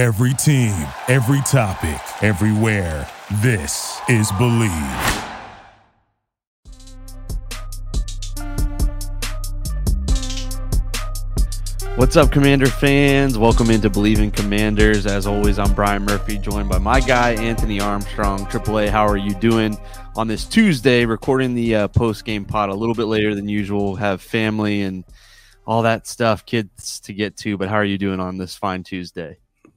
Every team, every topic, everywhere. This is Believe. What's up, Commander fans? Welcome into Believe in Commanders. As always, I'm Brian Murphy, joined by my guy, Anthony Armstrong. AAA, how are you doing on this Tuesday? Recording the uh, post game pod a little bit later than usual. Have family and all that stuff, kids to get to. But how are you doing on this fine Tuesday?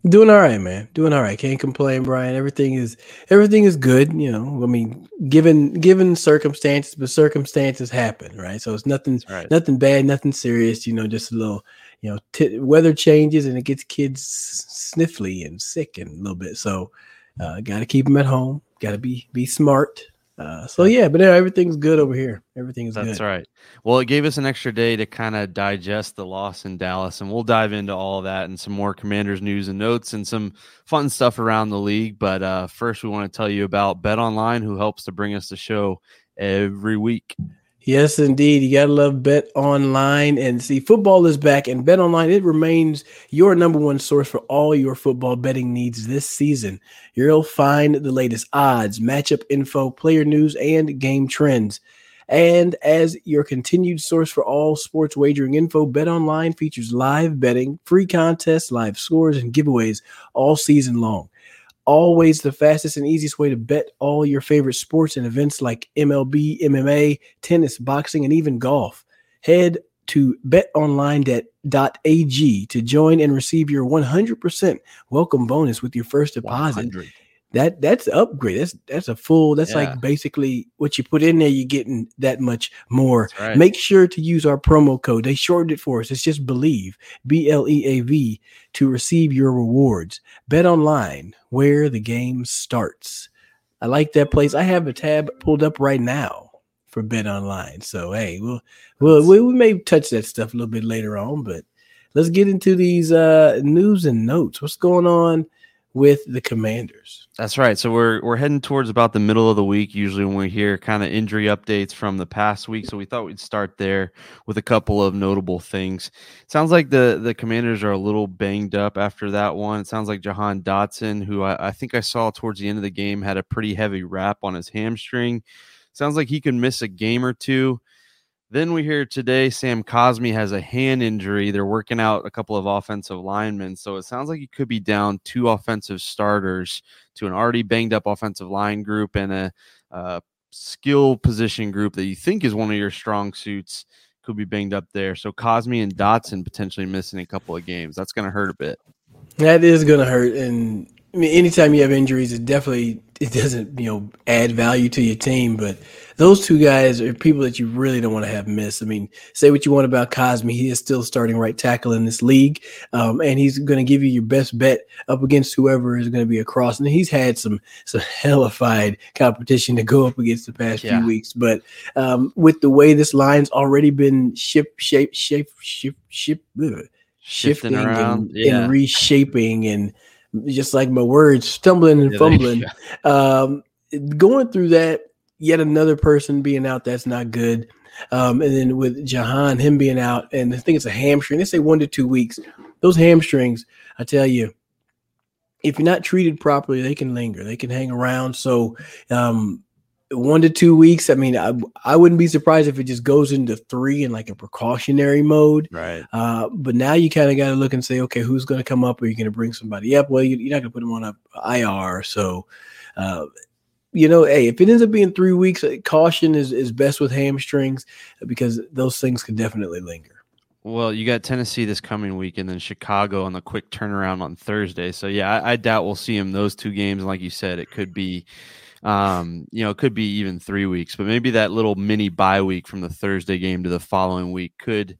Doing all right, man. Doing all right. Can't complain, Brian. Everything is everything is good. You know, I mean, given given circumstances, but circumstances happen, right? So it's nothing, right. nothing bad, nothing serious. You know, just a little you know, t- weather changes and it gets kids sniffly and sick and a little bit. So, uh, got to keep them at home. Got to be be smart. Uh, so yeah, but everything's good over here. Everything is That's good. right. Well, it gave us an extra day to kind of digest the loss in Dallas, and we'll dive into all of that and some more Commanders news and notes and some fun stuff around the league. But uh, first, we want to tell you about Bet Online, who helps to bring us the show every week. Yes, indeed. You gotta love Bet Online and see football is back and Bet Online. It remains your number one source for all your football betting needs this season. You'll find the latest odds, matchup info, player news, and game trends. And as your continued source for all sports wagering info, Bet Online features live betting, free contests, live scores, and giveaways all season long always the fastest and easiest way to bet all your favorite sports and events like MLB, MMA, tennis, boxing, and even golf. Head to betonline.ag to join and receive your 100% welcome bonus with your first deposit. 100 that that's upgrade. That's that's a full. That's yeah. like basically what you put in there. You're getting that much more. Right. Make sure to use our promo code. They shortened it for us. It's just believe B L E A V to receive your rewards. Bet online where the game starts. I like that place. I have a tab pulled up right now for Bet online. So hey, we'll, we'll we, we may touch that stuff a little bit later on, but let's get into these uh news and notes. What's going on? With the Commanders. That's right. So we're we're heading towards about the middle of the week usually when we hear kind of injury updates from the past week. So we thought we'd start there with a couple of notable things. Sounds like the the Commanders are a little banged up after that one. It sounds like Jahan Dotson, who I, I think I saw towards the end of the game, had a pretty heavy wrap on his hamstring. Sounds like he could miss a game or two. Then we hear today Sam Cosmi has a hand injury. They're working out a couple of offensive linemen. So it sounds like he could be down two offensive starters to an already banged up offensive line group and a, a skill position group that you think is one of your strong suits could be banged up there. So Cosmi and Dotson potentially missing a couple of games. That's going to hurt a bit. That is going to hurt. And I mean, anytime you have injuries, it definitely it doesn't you know add value to your team. But those two guys are people that you really don't want to have miss. I mean, say what you want about Cosmi, he is still starting right tackle in this league, um, and he's going to give you your best bet up against whoever is going to be across. And he's had some some hellified competition to go up against the past yeah. few weeks. But um, with the way this line's already been ship shape shape ship ship. Ugh, shifting and, yeah. and reshaping and just like my words, stumbling and fumbling. Um, going through that, yet another person being out, that's not good. Um, and then with Jahan, him being out, and I think it's a hamstring. They say one to two weeks. Those hamstrings, I tell you, if you're not treated properly, they can linger. They can hang around. So, um, one to two weeks. I mean, I, I wouldn't be surprised if it just goes into three in like a precautionary mode. Right. Uh, but now you kind of got to look and say, okay, who's going to come up? Are you going to bring somebody up? Well, you, are not going to put them on a IR. So, uh, you know, hey, if it ends up being three weeks, uh, caution is, is best with hamstrings because those things can definitely linger. Well, you got Tennessee this coming week, and then Chicago on the quick turnaround on Thursday. So yeah, I, I doubt we'll see him those two games. And like you said, it could be um, you know, it could be even three weeks, but maybe that little mini bye week from the Thursday game to the following week could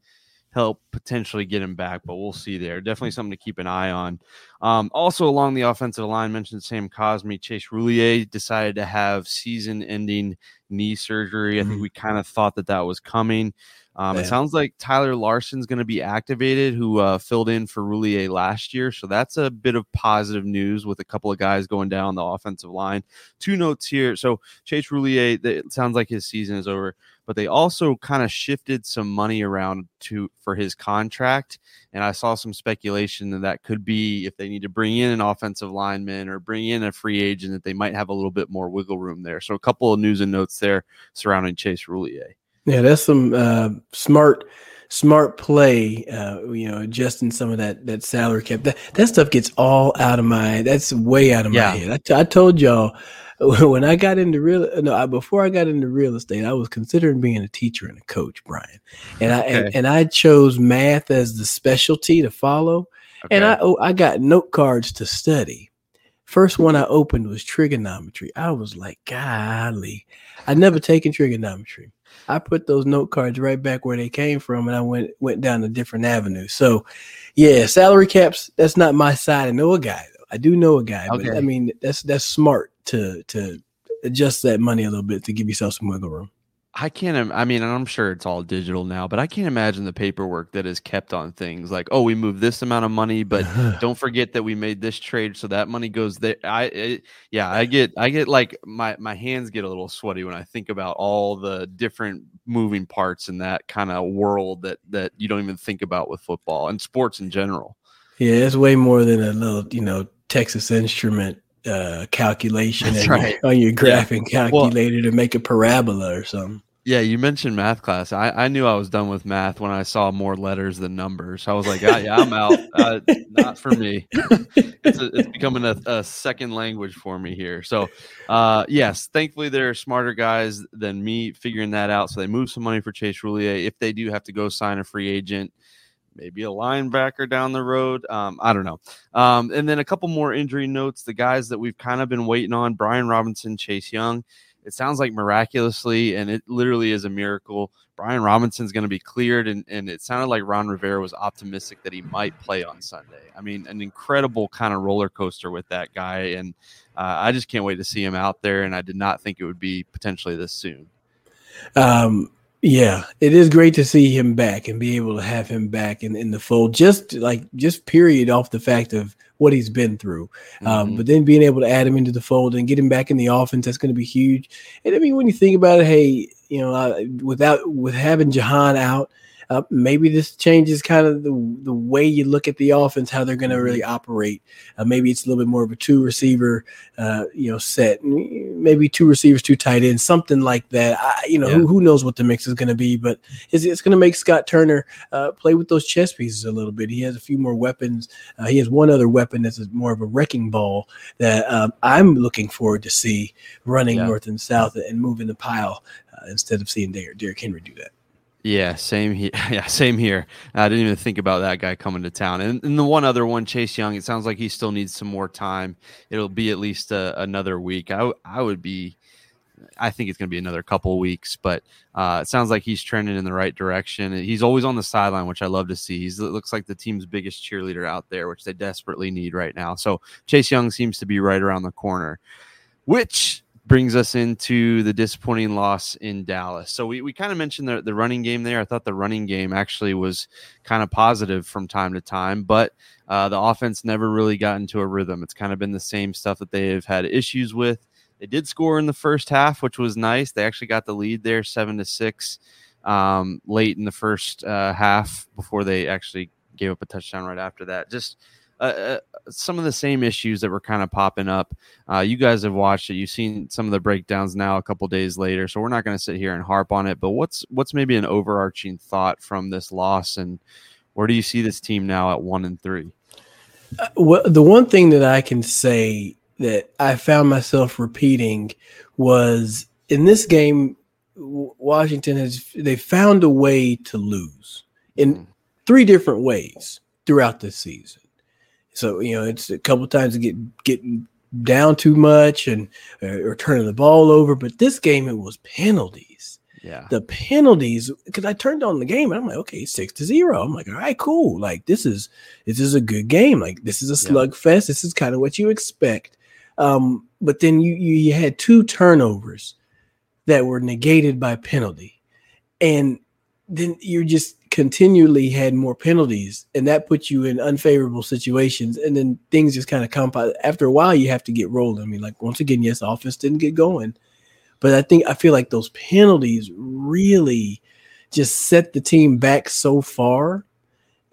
help potentially get him back, but we'll see there. Definitely something to keep an eye on. Um, also, along the offensive line, mentioned Sam Cosmi, Chase Roullier decided to have season ending knee surgery. I think Mhm. we kind of thought that that was coming. Um, It sounds like Tyler Larsen's going to be activated, who uh, filled in for Roullier last year. So that's a bit of positive news with a couple of guys going down the offensive line. Two notes here. So Chase Roullier, it sounds like his season is over, but they also kind of shifted some money around to for his contract. And I saw some speculation that that could be if they need to bring in an offensive lineman or bring in a free agent, that they might have a little bit more wiggle room there. So a couple of news and notes there surrounding Chase Roullier. Yeah, that's some uh, smart, smart play. Uh, you know, adjusting some of that that salary cap. That that stuff gets all out of my. That's way out of Yeah. my head. I, t- I told y'all when I got into real. No, I, before I got into real estate, I was considering being a teacher and a coach, Brian. And I and, Okay. and I chose math as the specialty to follow. And I oh, I got note cards to study. First one I opened was trigonometry. I was like, golly, I'd never taken trigonometry. I put those note cards right back where they came from, and I went went down a different avenue. So, yeah, salary caps. That's not my side. I know a guy though. I do know a guy, but I mean that's that's smart to to adjust that money a little bit to give yourself some wiggle room. I can't. I mean, and I'm sure it's all digital now, but I can't imagine the paperwork that is kept on things like, oh, we moved this amount of money, but don't forget that we made this trade, so that money goes there. I, it, yeah, I get, I get like my my hands get a little sweaty when I think about all the different moving parts in that kind of world that that you don't even think about with football and sports in general. Yeah, it's way more than a little, you know, Texas Instrument uh calculation and- right. on your graphing calculator to make a parabola or something. Yeah, you mentioned math class. I, I knew I was done with math when I saw more letters than numbers. I was like, ah, yeah, I'm out. Uh, not for me. it's, a, it's becoming a, a second language for me here. So, uh, yes, thankfully there are smarter guys than me figuring that out. So they move some money for Chase Roullier. If they do have to go sign a free agent, maybe a linebacker down the road. Um, I don't know. Um, and then a couple more injury notes. The guys that we've kind of been waiting on: Brian Robinson, Chase Young. It sounds like miraculously, and it literally is a miracle. Brian Robinson's going to be cleared, and, and it sounded like Ron Rivera was optimistic that he might play on Sunday. I mean, an incredible kind of roller coaster with that guy, and uh, I just can't wait to see him out there. And I did not think it would be potentially this soon. Um, yeah, it is great to see him back and be able to have him back in, in the fold. Just like just period off the fact of what he's been through. Um, Mhm. but then being able to add him into the fold and get him back in the offense, that's going to be huge. And I mean, when you think about it, hey, you know, uh, without with having Jahan out, uh, maybe this changes kind of the the way you look at the offense, how they're going to really operate. Uh, maybe it's a little bit more of a two receiver, uh, you know, set. Maybe two receivers, two tight ends, something like that. I, you know, Yeah. who, who knows what the mix is going to be, but it's, it's going to make Scott Turner uh, play with those chess pieces a little bit. He has a few more weapons. Uh, he has one other weapon that's more of a wrecking ball that um, I'm looking forward to see running Yeah. north and south and moving the pile uh, instead of seeing Derrick, Derrick Henry do that. Yeah, same here. Yeah, same here. I didn't even think about that guy coming to town. And, and the one other one, Chase Young, it sounds like he still needs some more time. It'll be at least a, another week. I would be, I think it's going to be another couple weeks, but uh, it sounds like he's trending in the right direction. He's always on the sideline, which I love to see. He's, looks like the team's biggest cheerleader out there, which they desperately need right now. So Chase Young seems to be right around the corner, which brings us into the disappointing loss in Dallas. So we, we kind of mentioned the, the running game there. I thought the running game actually was kind of positive from time to time, but uh, the offense never really got into a rhythm. It's kind of been the same stuff that they have had issues with. They did score in the first half, which was nice. They actually got the lead there, seven to six, um, late in the first uh, half before they actually gave up a touchdown right after that. Just uh, uh, some of the same issues that were kind of popping up. Uh, you guys have watched it. You've seen some of the breakdowns now a couple days later, so we're not going to sit here and harp on it. But what's what's maybe an overarching thought from this loss, and where do you see this team now at one and three? Uh, well, the one thing that I can say that I found myself repeating was in this game, Washington has they found a way to lose in Mhm. three different ways throughout the season. So you know, it's a couple times get getting down too much and or, or turning the ball over, but this game it was penalties Yeah, the penalties because I turned on the game and I'm like, okay, six to zero. I'm like, all right, cool. Like this is this is a good game. Like this is a Yeah. slugfest. This is kind of what you expect. Um, but then you, you you had two turnovers that were negated by penalty. And then you're just continually had more penalties and that puts you in unfavorable situations and then things just kind of compound. After a while you have to get rolling. I mean like once again yes offense didn't get going but i think i feel like those penalties really just set the team back so far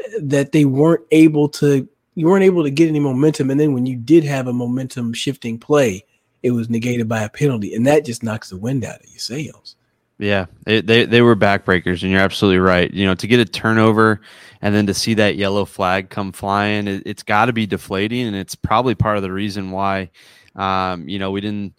eh, that they weren't able to you weren't able to get any momentum and then when you did have a momentum shifting play it was negated by a penalty and that just knocks the wind out of your sails yeah, it, they they were backbreakers, and you're absolutely right. You know, to get a turnover and then to see that yellow flag come flying, it, has got to be deflating, and it's probably part of the reason why, um, you know, we didn't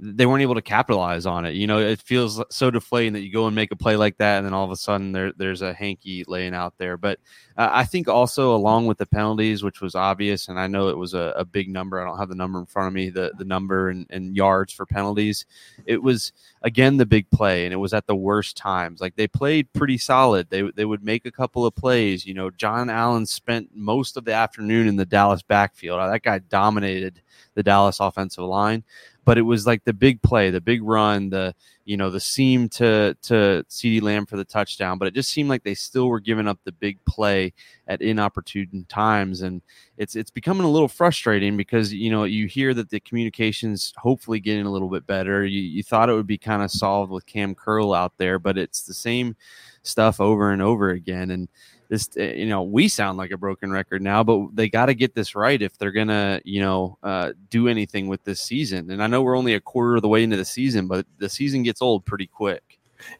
they weren't able to capitalize on it. You know, it feels so deflating that you go and make a play like that, and then all of a sudden there, there's a hanky laying out there. But uh, I think also along with the penalties, which was obvious, and I know it was a, a big number. I don't have the number in front of me, the the number and, and yards for penalties. It was again the big play, and it was at the worst times. Like they played pretty solid. They they would make a couple of plays. You know, John Allen spent most of the afternoon in the Dallas backfield. That guy dominated the Dallas offensive line but it was like the big play, the big run, the you know the seam to to CeeDee Lamb for the touchdown. But it just seemed like they still were giving up the big play at inopportune times, and it's it's becoming a little frustrating because you know you hear that the communications hopefully getting a little bit better. You you thought it would be kind of solved with Kam Curl out there, but it's the same stuff over and over again, and this eh, you know we sound like a broken record now but they got to get this right if they're gonna you know uh, do anything with this season. And i know we're only a quarter of the way into the season but the season gets old pretty quick.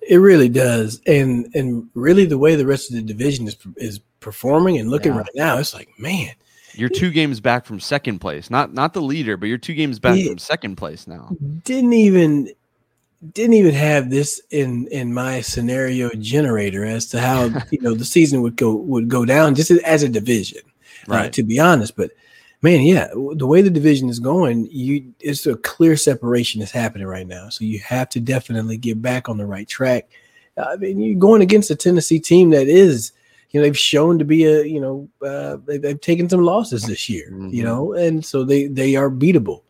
It really does. And and really the way the rest of the division is is performing and looking yeah. right now it's like man. You're two games back from second place. Not not the leader but you're two games back from second place now. didn't even didn't even have this in in my scenario generator as to how you know the season would go would go down just as a division, uh, right? Uh, to be honest, but man, yeah, the way the division is going, you it's a clear separation that's happening right now. So you have to definitely get back on the right track. I mean, you're going against a Tennessee team that is, you know, they've shown to be a, you know, uh, they've, they've taken some losses this year, mm-hmm. you know, and so they they are beatable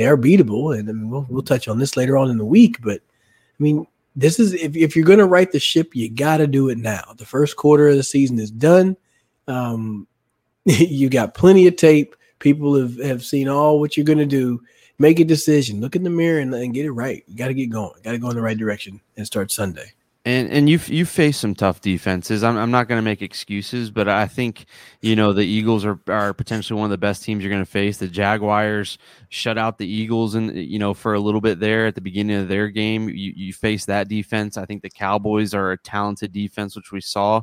they are beatable. And I mean, we'll, we'll touch on this later on in the week. But I mean, this is if, if you're going to right the ship, you got to do it now. The first quarter of the season is done. Um, you got plenty of tape. People have, have seen all what you're going to do. Make a decision. Look in the mirror and, and get it right. You got to get going. Got to go in the right direction and start Sunday. And and you've you faced some tough defenses. I'm I'm not going to make excuses, but I think you know the Eagles are are potentially one of the best teams you're going to face. The Jaguars shut out the Eagles and you know for a little bit there at the beginning of their game. You you face that defense. I think the Cowboys are a talented defense, which we saw.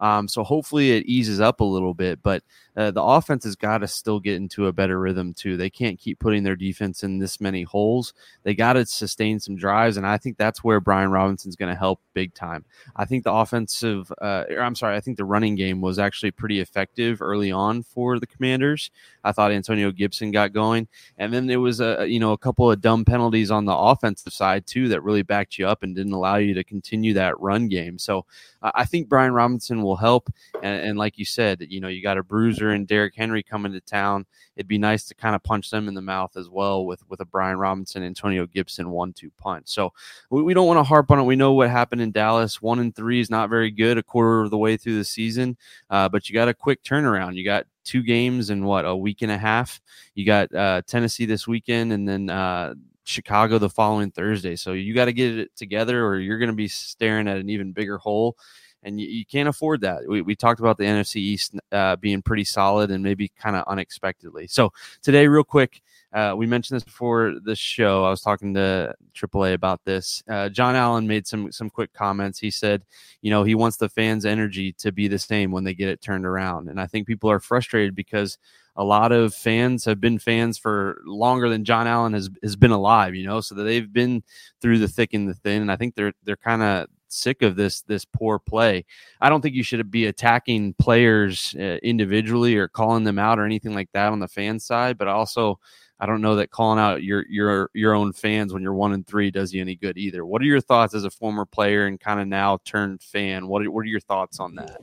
Um, so hopefully it eases up a little bit, but uh, the offense has got to still get into a better rhythm too. They can't keep putting their defense in this many holes. They got to sustain some drives, and I think that's where Brian Robinson's going to help big time. I think the offensive, uh, I'm sorry, I think the running game was actually pretty effective early on for the Commanders. I thought Antonio Gibson got going, and then there was a you know a couple of dumb penalties on the offensive side too that really backed you up and didn't allow you to continue that run game. So uh, I think Brian Robinson will help, and, and like you said, you know you got a bruiser and Derrick Henry coming to town, it'd be nice to kind of punch them in the mouth as well with with a Brian Robinson, Antonio Gibson one two punch. So we, we don't want to harp on it. We know what happened in Dallas. One and three is not very good, a quarter of the way through the season, uh, but you got a quick turnaround. You got two games in what a week and a half. You got uh, Tennessee this weekend, and then. Uh, Chicago the following Thursday. So you got to get it together or you're going to be staring at an even bigger hole and you, you can't afford that. We, we talked about the NFC East uh, being pretty solid and maybe kind of unexpectedly. So today, real quick, uh, we mentioned this before the show. I was talking to AAA about this. Uh, John Allen made some some quick comments. He said, you know, he wants the fans' energy to be the same when they get it turned around, and I think people are frustrated because a lot of fans have been fans for longer than John Allen has has been alive. You know, so they've been through the thick and the thin, and I think they're they're kind of sick of this this poor play. I don't think you should be attacking players uh, individually or calling them out or anything like that on the fan side, but also I don't know that calling out your your your own fans when you're one and three does you any good either. What are your thoughts as a former player and kind of now turned fan? What are, what are your thoughts on that?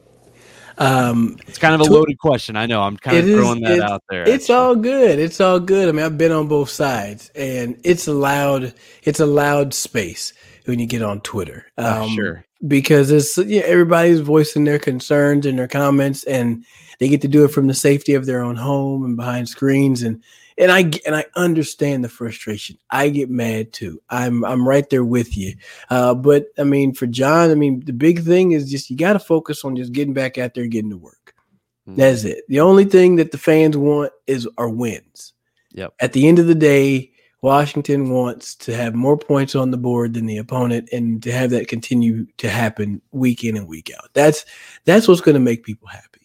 Um, it's kind of a loaded question. I know. I'm kind of throwing is, that out there. It's actually. all good. It's all good. I mean, I've been on both sides, and it's a loud. It's a loud space when you get on Twitter. Uh, sure. Because it's yeah, everybody's voicing their concerns and their comments, and they get to do it from the safety of their own home and behind screens. And and I and I understand the frustration. I get mad too. I'm I'm right there with you. Uh, but I mean, for John, I mean, the big thing is just you got to focus on just getting back out there, and getting to work. Mm-hmm. That's it. The only thing that the fans want is our wins. Yep. At the end of the day, Washington wants to have more points on the board than the opponent, and to have that continue to happen week in and week out. That's that's what's going to make people happy.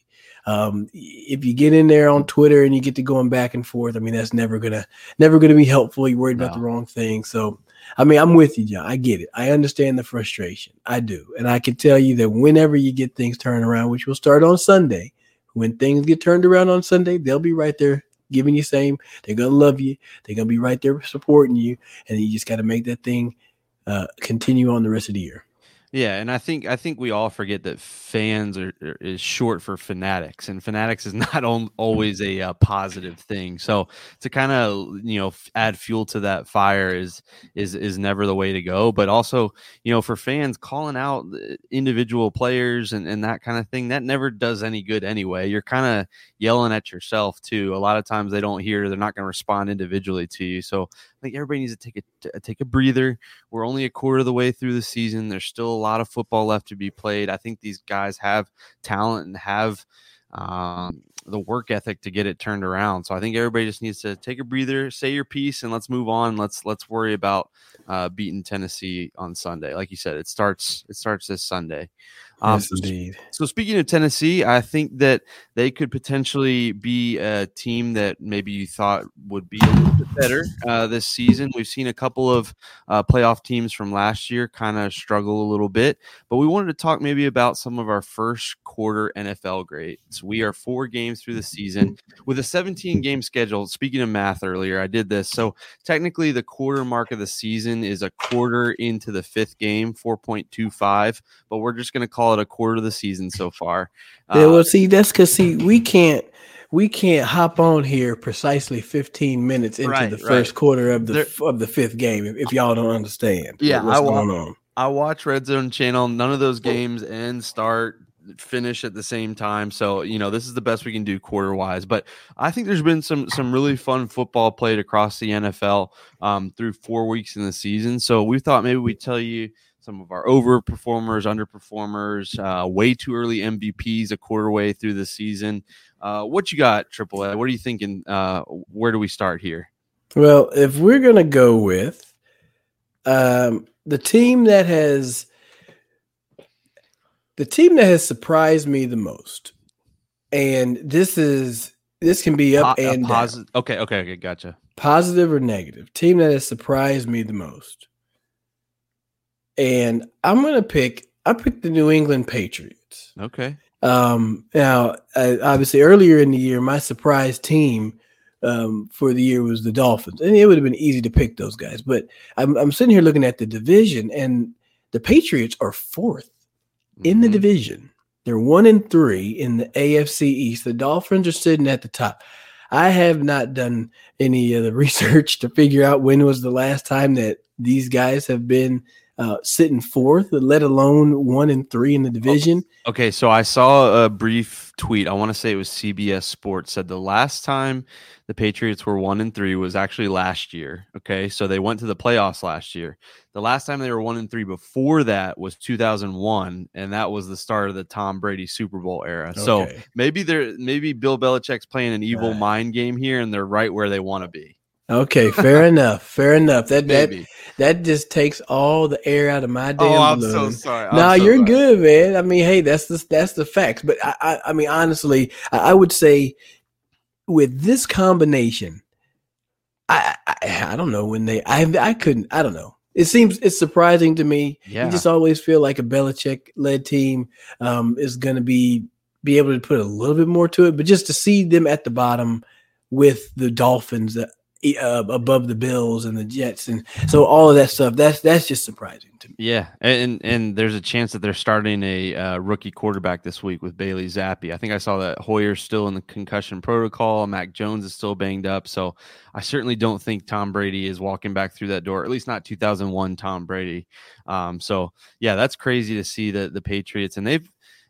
Um, if you get in there on Twitter and you get to going back and forth, I mean that's never gonna never gonna be helpful. You're worried no. about the wrong thing. So, I mean, I'm with you, John. I get it. I understand the frustration. I do, and I can tell you that whenever you get things turned around, which will start on Sunday, when things get turned around on Sunday, they'll be right there giving you same. They're gonna love you. They're gonna be right there supporting you, and you just got to make that thing uh, continue on the rest of the year. Yeah, and I think I think we all forget that fans are, are is short for fanatics, and fanatics is not on, always a uh, positive thing. So to kind of you know add fuel to that fire is is is never the way to go. But also you know for fans calling out individual players and, and that kind of thing that never does any good anyway. You're kind of yelling at yourself too. A lot of times they don't hear, they're not going to respond individually to you. So I think everybody needs to take a take a breather. We're only a quarter of the way through the season. There's still lot of football left to be played. I think these guys have talent and have um, the work ethic to get it turned around. So I think everybody just needs to take a breather, say your piece, and let's move on. Let's let's worry about uh, beating Tennessee on Sunday. Like you said, it starts it starts this Sunday. Um, yes, indeed. So speaking of Tennessee, I think that they could potentially be a team that maybe you thought would be a little bit better uh, this season. We've seen a couple of uh, playoff teams from last year kind of struggle a little bit, but we wanted to talk maybe about some of our first quarter NFL grades. We are four games through the season with a 17 game schedule. Speaking of math earlier, I did this. So technically, the quarter mark of the season is a quarter into the fifth game, 4.25, but we're just going to call call it a quarter of the season so far. Yeah, well, uh, see, that's because see, we can't we can't hop on here precisely 15 minutes into right, the first right. quarter of the there, of the fifth game if, if, y'all don't understand. Yeah, what's I, going on. I watch Red Zone Channel. None of those games end, start, finish at the same time. So you know this is the best we can do quarter wise. But I think there's been some some really fun football played across the NFL um, through four weeks in the season. So we thought maybe we'd tell you some of our overperformers, underperformers, uh, way too early MVPs a quarter way through the season. Uh, what you got, Triple A? What are you thinking? Uh, where do we start here? Well, if we're gonna go with um, the team that has the team that has surprised me the most, and this is this can be up po- and down. Okay, okay, okay, gotcha. Positive or negative? Team that has surprised me the most and I'm gonna pick. I picked the New England Patriots. Okay. Um, now, uh, obviously, earlier in the year, my surprise team um, for the year was the Dolphins, and it would have been easy to pick those guys. But I'm, I'm sitting here looking at the division, and the Patriots are 4th mm-hmm. in the mm-hmm. division. They're one and three in the AFC East. The Dolphins are sitting at the top. I have not done any of the research to figure out when was the last time that these guys have been uh, sitting fourth, let alone one and three in the division. Okay, so I saw a brief tweet. I want to say it was CBS Sports said the last time the Patriots were one and three was actually last year. Okay, so they went to the playoffs last year. The last time they were one and three before that was 2001, and that was the start of the Tom Brady Super Bowl era. Okay. So maybe they're maybe Bill Belichick's playing an evil right. mind game here, and they're right where they want to be. Okay, fair enough. Fair enough. That Maybe. that that just takes all the air out of my damn oh, I'm balloon. so sorry. I'm no, so you're sorry. good, man. I mean, hey, that's the that's the facts. But I, I, I mean, honestly, I, I, would say with this combination, I, I, I don't know when they. I I couldn't. I don't know. It seems it's surprising to me. Yeah. You just always feel like a Belichick led team um, is going to be be able to put a little bit more to it. But just to see them at the bottom with the Dolphins, uh, above the Bills and the Jets, and so all of that stuff. That's that's just surprising to me. Yeah, and and there's a chance that they're starting a uh, rookie quarterback this week with Bailey Zappe. I think I saw that Hoyer's still in the concussion protocol. Mac Jones is still banged up, so I certainly don't think Tom Brady is walking back through that door. At least not 2001 Tom Brady. Um, so yeah, that's crazy to see the the Patriots, and they've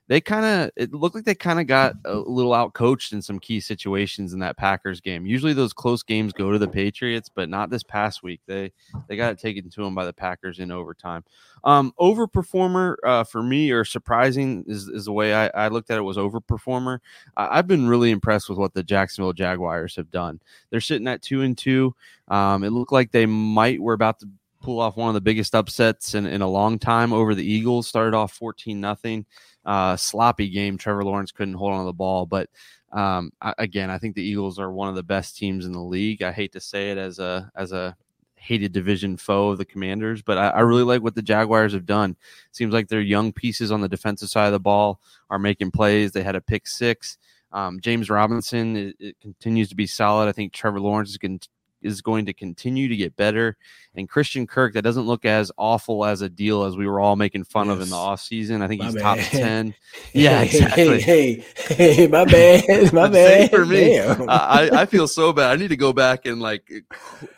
they kind of it looked like they kind of got a little out coached in some key situations in that Packers game. Usually those close games go to the Patriots, but not this past week. They they got it taken to them by the Packers in overtime. Um, overperformer uh, for me or surprising is, is the way I, I looked at it was overperformer. I, have been really impressed with what the Jacksonville Jaguars have done. They're sitting at two and two. Um, it looked like they might were about to pull off one of the biggest upsets in, in a long time over the Eagles. Started off 14 nothing uh, sloppy game. Trevor Lawrence couldn't hold on to the ball, but um, I, again, I think the Eagles are one of the best teams in the league. I hate to say it as a as a hated division foe of the Commanders, but I, I really like what the Jaguars have done. Seems like their young pieces on the defensive side of the ball are making plays. They had a pick six. Um, James Robinson it, it, continues to be solid. I think Trevor Lawrence is going is going to continue to get better. And Christian Kirk, that doesn't look as awful as a deal as we were all making fun yes. of in the offseason. I think my he's top 10. Yeah, exactly. Hey, hey, hey, my bad. My bad. for me. I, I feel so bad. I need to go back and like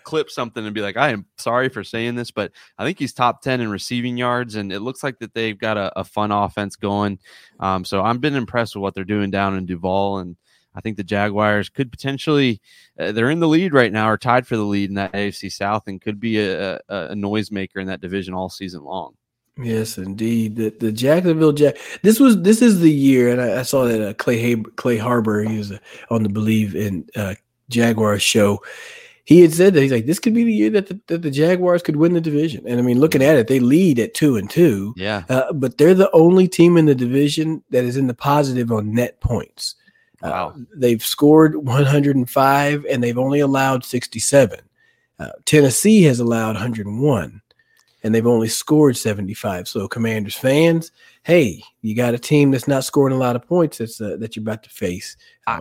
clip something and be like, I am sorry for saying this, but I think he's top 10 in receiving yards. And it looks like that they've got a, a fun offense going. Um, so I've been impressed with what they're doing down in Duval. And I think the Jaguars could potentially, uh, they're in the lead right now or tied for the lead in that AFC South and could be a, a, a noisemaker in that division all season long. Yes, indeed. The the Jacksonville Jack. This was this is the year, and I, I saw that uh, Clay Clay Harbor. He was uh, on the Believe in uh, Jaguars show. He had said that he's like this could be the year that the, that the Jaguars could win the division. And I mean, looking at it, they lead at two and two. Yeah. Uh, but they're the only team in the division that is in the positive on net points. Wow. Uh, they've scored 105 and they've only allowed 67. Uh, Tennessee has allowed 101 and they've only scored 75. So, Commanders fans, hey, you got a team that's not scoring a lot of points that's uh, that you're about to face. Uh,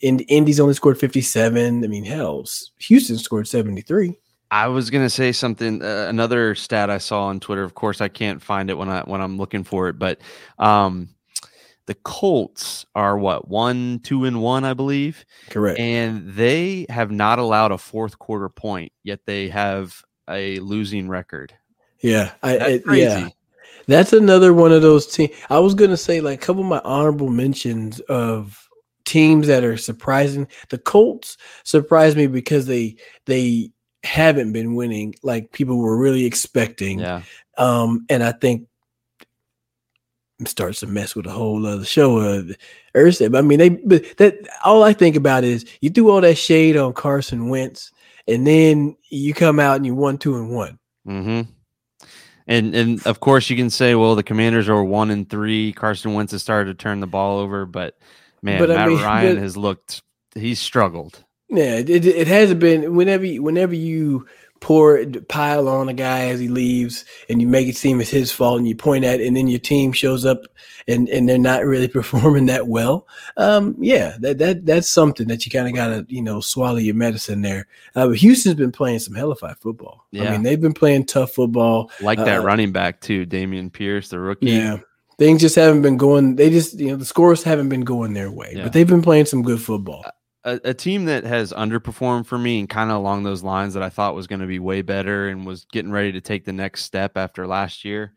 Indy's only scored 57. I mean, hell, Houston scored 73. I was gonna say something. Uh, another stat I saw on Twitter. Of course, I can't find it when I when I'm looking for it, but um, the Colts are what one, two, and one, I believe. Correct. And they have not allowed a fourth quarter point, yet they have a losing record. Yeah, I, I yeah. That's another one of those teams. I was gonna say like a couple of my honorable mentions of teams that are surprising. The Colts surprised me because they they haven't been winning like people were really expecting. Yeah. Um, and I think starts to mess with a whole other show of Ursa. But I mean, they but that all I think about is you do all that shade on Carson Wentz, and then you come out and you won two and one. Mm-hmm. And and of course you can say, well, the Commanders are one and three. Carson Wentz has started to turn the ball over, but man, but, Matt I mean, Ryan but, has looked. He's struggled. Yeah, it, it hasn't been. Whenever whenever you pour pile on a guy as he leaves and you make it seem it's his fault and you point at it and then your team shows up and, and they're not really performing that well. Um, yeah, that, that, that's something that you kind of got to, you know, swallow your medicine there. Uh, Houston's been playing some hellified football. Yeah. I mean, they've been playing tough football. Like that uh, running back too, Dameon Pierce, the rookie. Yeah. Things just haven't been going. They just, you know, the scores haven't been going their way, yeah. but they've been playing some good football a, a, team that has underperformed for me and kind of along those lines that I thought was going to be way better and was getting ready to take the next step after last year.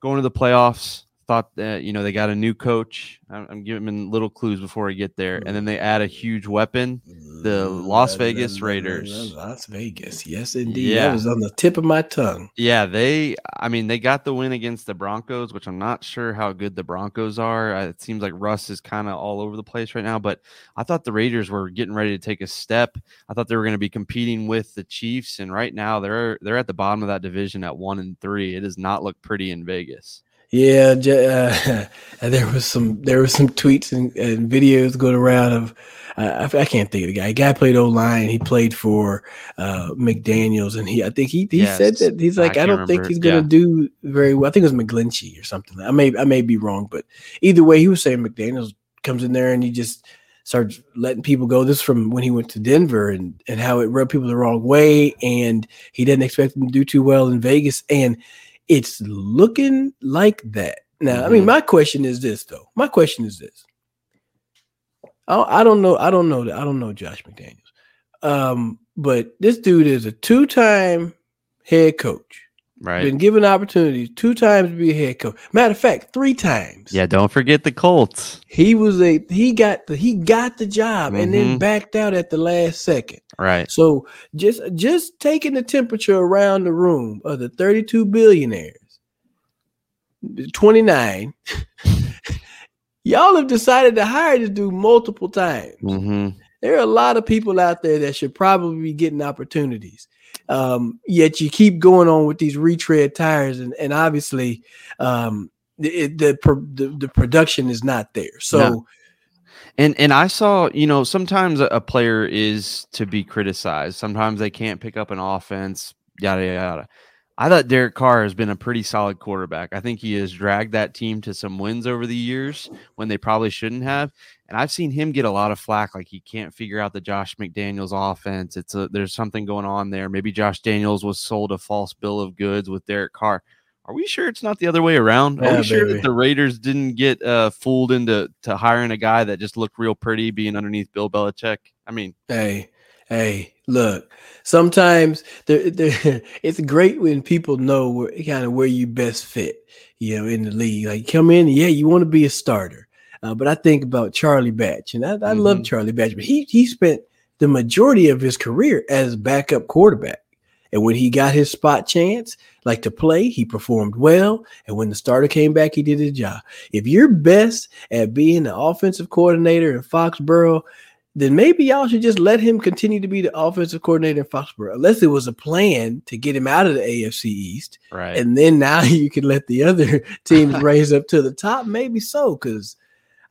Going to the playoffs, thought that you know they got a new coach. I'm, I'm giving little clues before I get there, and then they add a huge weapon, the Las Vegas Raiders. Las Vegas, yes, indeed. Yeah. That was on the tip of my tongue. Yeah, they. I mean, they got the win against the Broncos, which I'm not sure how good the Broncos are. It seems like Russ is kind of all over the place right now, but I thought the Raiders were getting ready to take a step. I thought they were going to be competing with the Chiefs, and right now they're they're at the bottom of that division at one and three. It does not look pretty in Vegas. Yeah, uh, there was some there was some tweets and, and videos going around of uh, I, I, can't think of the guy. The guy played O line. He played for uh, McDaniels, and he I think he he yes, said that he's like I, I don't remember. think he's gonna yeah. do very well. I think it was McGlinchey or something. I may I may be wrong, but either way, he was saying McDaniels comes in there and he just started letting people go. This from when he went to Denver and and how it rubbed people the wrong way, and he didn't expect them to do too well in Vegas, and it's looking like that now. Mm-hmm. I mean, mm-hmm. my question is this though. My question is this. I, I don't know. I don't know. I don't know Josh McDaniels. Um, but this dude is a two-time head coach. Right. Been given opportunities two times to be a head coach. Matter of fact, three times. Yeah, don't forget the Colts. He was a he got the he got the job mm-hmm. and then mm-hmm. backed out at the last second. Right. So just just taking the temperature around the room of the 32 billionaires, 29. y'all have decided to hire this dude multiple times. Mm-hmm. There are a lot of people out there that should probably be getting opportunities. Um, yet you keep going on with these retread tires, and, and obviously, um, the, the, the the production is not there. So. No. And and I saw, you know, sometimes a player is to be criticized. Sometimes they can't pick up an offense, Yada yada yada. I thought Derek Carr has been a pretty solid quarterback. I think he has dragged that team to some wins over the years when they probably shouldn't have. And I've seen him get a lot of flack, like he can't figure out the Josh McDaniels offense. It's a, there's something going on there. Maybe Josh Daniels was sold a false bill of goods with Derek Carr. Are we sure it's not the other way around? Yeah, Are we sure that the Raiders didn't get uh, fooled into to hiring a guy that just looked real pretty being underneath Bill Belichick? I mean, hey, hey, look. Sometimes they're, they're, it's great when people know where, kind of where you best fit, you know, in the league. Like come in, yeah, you want to be a starter. Uh, but I think about Charlie Batch, and I, I mm-hmm. love Charlie Batch, but he he spent the majority of his career as backup quarterback. And when he got his spot chance, like to play, he performed well. And when the starter came back, he did his job. If you're best at being the offensive coordinator in Foxborough, then maybe y'all should just let him continue to be the offensive coordinator in Foxborough, unless it was a plan to get him out of the AFC East. Right. And then now you can let the other teams raise up to the top. Maybe so, because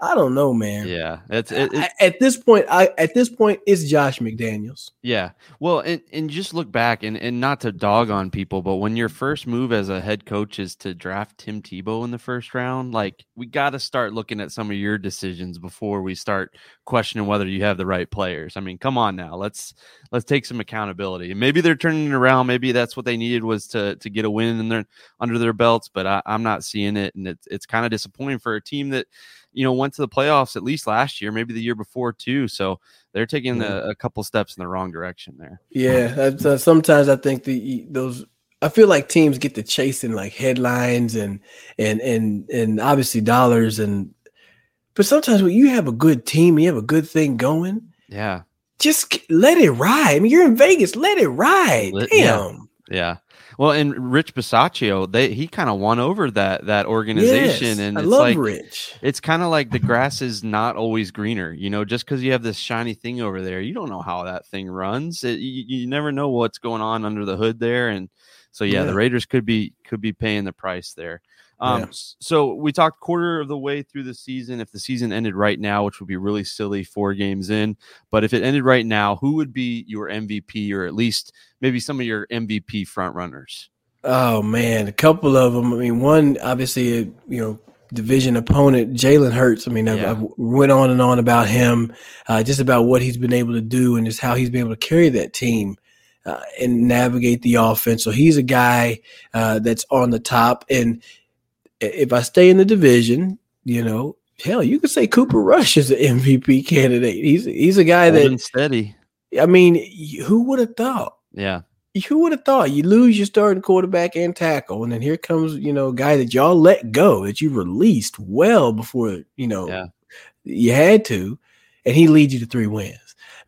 I don't know, man. Yeah, it's, it, I, at this point. I at this point it's Josh McDaniels. Yeah, well, and and just look back and and not to dog on people, but when your first move as a head coach is to draft Tim Tebow in the first round, like we got to start looking at some of your decisions before we start questioning whether you have the right players. I mean, come on now, let's let's take some accountability. And maybe they're turning it around. Maybe that's what they needed was to to get a win in their under their belts, but I, I'm not seeing it, and it's it's kind of disappointing for a team that you know, went to the playoffs at least last year, maybe the year before too. So they're taking the, a couple steps in the wrong direction there. Yeah, uh, sometimes I think the those I feel like teams get to chasing like headlines and and and and obviously dollars and but sometimes when you have a good team, you have a good thing going. Yeah. Just let it ride. I mean, you're in Vegas. Let it ride. Damn. Yeah. Yeah. Well, and Rich Bisaccia, they he kind of won over that that organization, yes, and I it's love like Rich. It's kind of like the grass is not always greener. You know, just because you have this shiny thing over there, you don't know how that thing runs. It, you, you never know what's going on under the hood there, and so yeah, yeah, the Raiders could be could be paying the price there. Um, yeah. So we talked quarter of the way through the season. If the season ended right now, which would be really silly, four games in, but if it ended right now, who would be your MVP or at least maybe some of your MVP front runners? Oh man, a couple of them. I mean, one obviously, you know, division opponent Jalen Hurts. I mean, yeah. I, I, went on and on about him, uh, just about what he's been able to do and just how he's been able to carry that team. Uh, and navigate the offense. So he's a guy uh, that's on the top. And if I stay in the division, you know, hell, you could say Cooper Rush is an MVP candidate. He's he's a guy that steady. I mean, who would have thought? Yeah. Who would have thought you lose your starting quarterback and tackle, and then here comes you know a guy that y'all let go that you released well before you know yeah. you had to, and he leads you to three wins.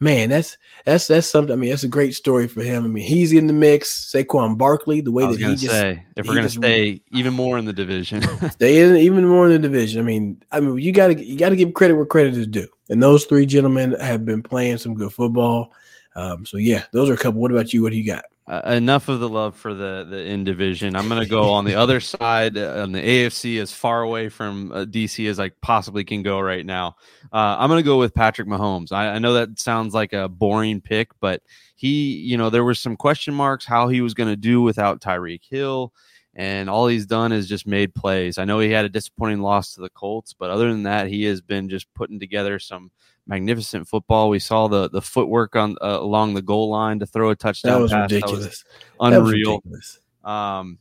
Man, that's that's that's something. I mean, that's a great story for him. I mean, he's in the mix. Saquon Barkley, the way that he just say, if we're gonna stay even more in the division, stay in even more in the division. I mean, I mean, you gotta you gotta give credit where credit is due. And those three gentlemen have been playing some good football. Um, so yeah, those are a couple. What about you? What do you got? Uh, enough of the love for the the in division. I'm going to go on the other side uh, on the AFC as far away from uh, DC as I possibly can go right now. Uh, I'm going to go with Patrick Mahomes. I, I, know that sounds like a boring pick, but he, you know, there was some question marks how he was going to do without Tyreek Hill, and all he's done is just made plays. I know he had a disappointing loss to the Colts, but other than that, he has been just putting together some magnificent football. We saw the the footwork on uh, along the goal line to throw a touchdown. That was pass. ridiculous. That was unreal. That was um,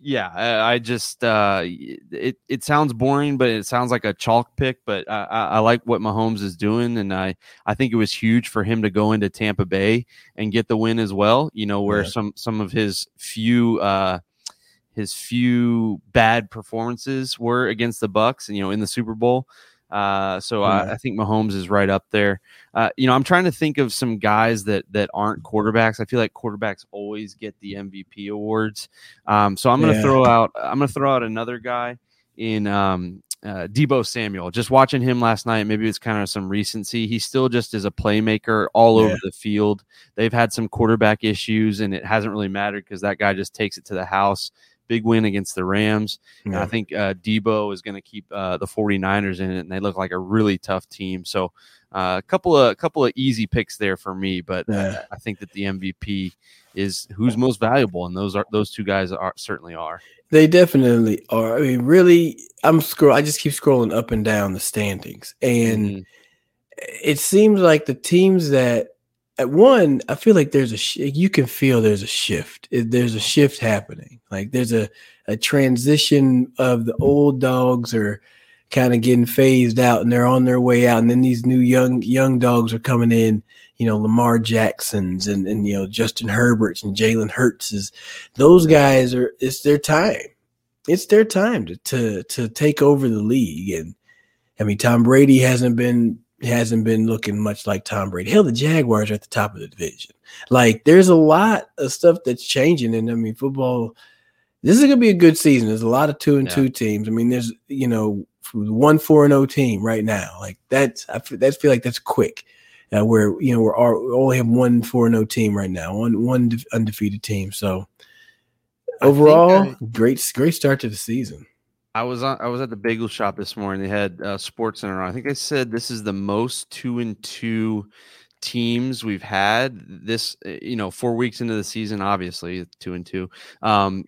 yeah, I, I just uh, it it sounds boring, but it sounds like a chalk pick. But I, I, I, like what Mahomes is doing, and I I think it was huge for him to go into Tampa Bay and get the win as well. You know, where yeah. some some of his few uh, his few bad performances were against the Bucs, and you know, in the Super Bowl. Uh, so yeah. I, I, think Mahomes is right up there. Uh, you know, I'm trying to think of some guys that that aren't quarterbacks. I feel like quarterbacks always get the MVP awards. Um, so I'm going to yeah. throw out. I'm going to throw out another guy in um, uh, Deebo Samuel. Just watching him last night, maybe it's kind of some recency. He still just is a playmaker all yeah. over the field. They've had some quarterback issues, and it hasn't really mattered because that guy just takes it to the house big win against the Rams. I think uh, Deebo is going to keep uh, the 49ers in it, and they look like a really tough team. So uh, a couple of a couple of easy picks there for me, but yeah. I think that the MVP is who's most valuable, and those are those two guys are certainly are. They definitely are. I mean, really, I'm scroll. I just keep scrolling up and down the standings, and mm-hmm. it seems like the teams that at one, I feel like there's a sh- you can feel there's a shift. There's a shift happening. Like there's a a transition of the old dogs are kind of getting phased out and they're on their way out, and then these new young young dogs are coming in. You know, Lamar Jacksons and and you know Justin Herberts and Jalen Hurts is those guys are. It's their time. It's their time to to to take over the league. And I mean, Tom Brady hasn't been hasn't been looking much like Tom Brady. Hell, the Jaguars are at the top of the division. Like, there's a lot of stuff that's changing. And I mean, football, this is going to be a good season. There's a lot of two and yeah. two teams. I mean, there's, you know, one four and O oh team right now. Like, that's, I feel, feel like that's quick. Uh, where, you know, we're all, we only have one four and O oh team right now, one, one undefeated team. So, overall, I, great, great start to the season. I was on. I was at the bagel shop this morning. They had uh, Sports Center on. I think I said this is the most two and two teams we've had this eh, you know four weeks into the season obviously two and two um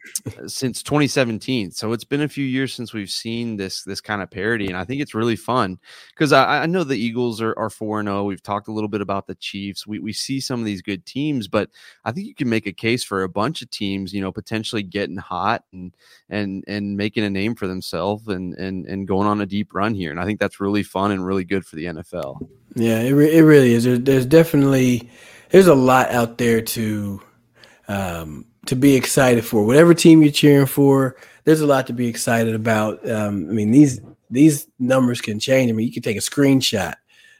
since 2017 so it's been a few years since we've seen this this kind of parity and i think it's really fun because I, I know the eagles are, are 4 0 we've talked a little bit about the chiefs. We, we see some of these good teams but i think you can make a case for a bunch of teams you know potentially getting hot and and and making a name for themselves and and and going on a deep run here and i think that's really fun and really good for the nfl yeah, it, re- it really is. There's, there's definitely there's a lot out there to um, to be excited for. Whatever team you're cheering for, there's a lot to be excited about. Um, I mean these these numbers can change. I mean you can take a screenshot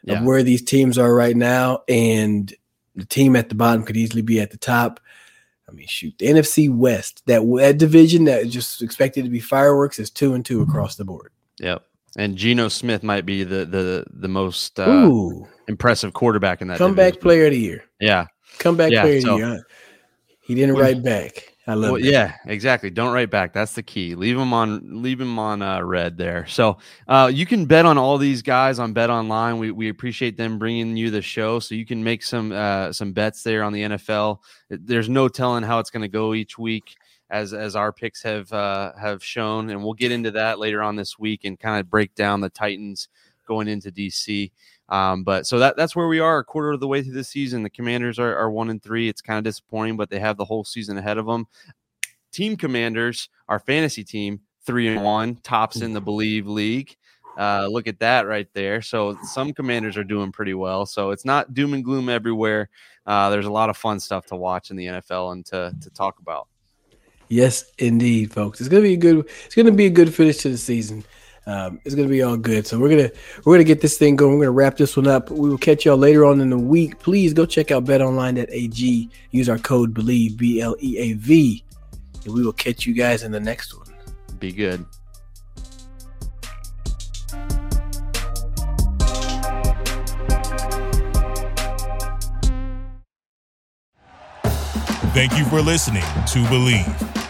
yeah. of where these teams are right now, and the team at the bottom could easily be at the top. I mean, shoot, the NFC West, that that division that is just expected to be fireworks, is two and two across the board. Yep. And Geno Smith might be the the the most uh, impressive quarterback in that. Comeback division. player of the year. Yeah. Comeback yeah, player so, of the year. He didn't well, write back. I love well, Yeah, exactly. Don't write back. That's the key. Leave him on leave him on uh, red there. So uh, you can bet on all these guys on Bet Online. We, we appreciate them bringing you the show, so you can make some uh, some bets there on the NFL. There's no telling how it's going to go each week as as our picks have uh, have shown, and we'll get into that later on this week and kind of break down the Titans going into DC. Um, but so that that's where we are, a quarter of the way through the season. The Commanders are, are one and three. It's kind of disappointing, but they have the whole season ahead of them. Team Commanders, our fantasy team, three and one, tops in the Bleav League. Uh, look at that right there. So some commanders are doing pretty well. So it's not doom and gloom everywhere. Uh, there's a lot of fun stuff to watch in the NFL and to to talk about. Yes, indeed, folks. It's gonna be a good. It's gonna be a good finish to the season. Um, it's gonna be all good. So we're gonna we're gonna get this thing going. We're gonna wrap this one up. We will catch y'all later on in the week. Please go check out BetOnline.ag. Use our code Bleav B L E A V, and we will catch you guys in the next one. Be good. Thank you for listening to Bleav.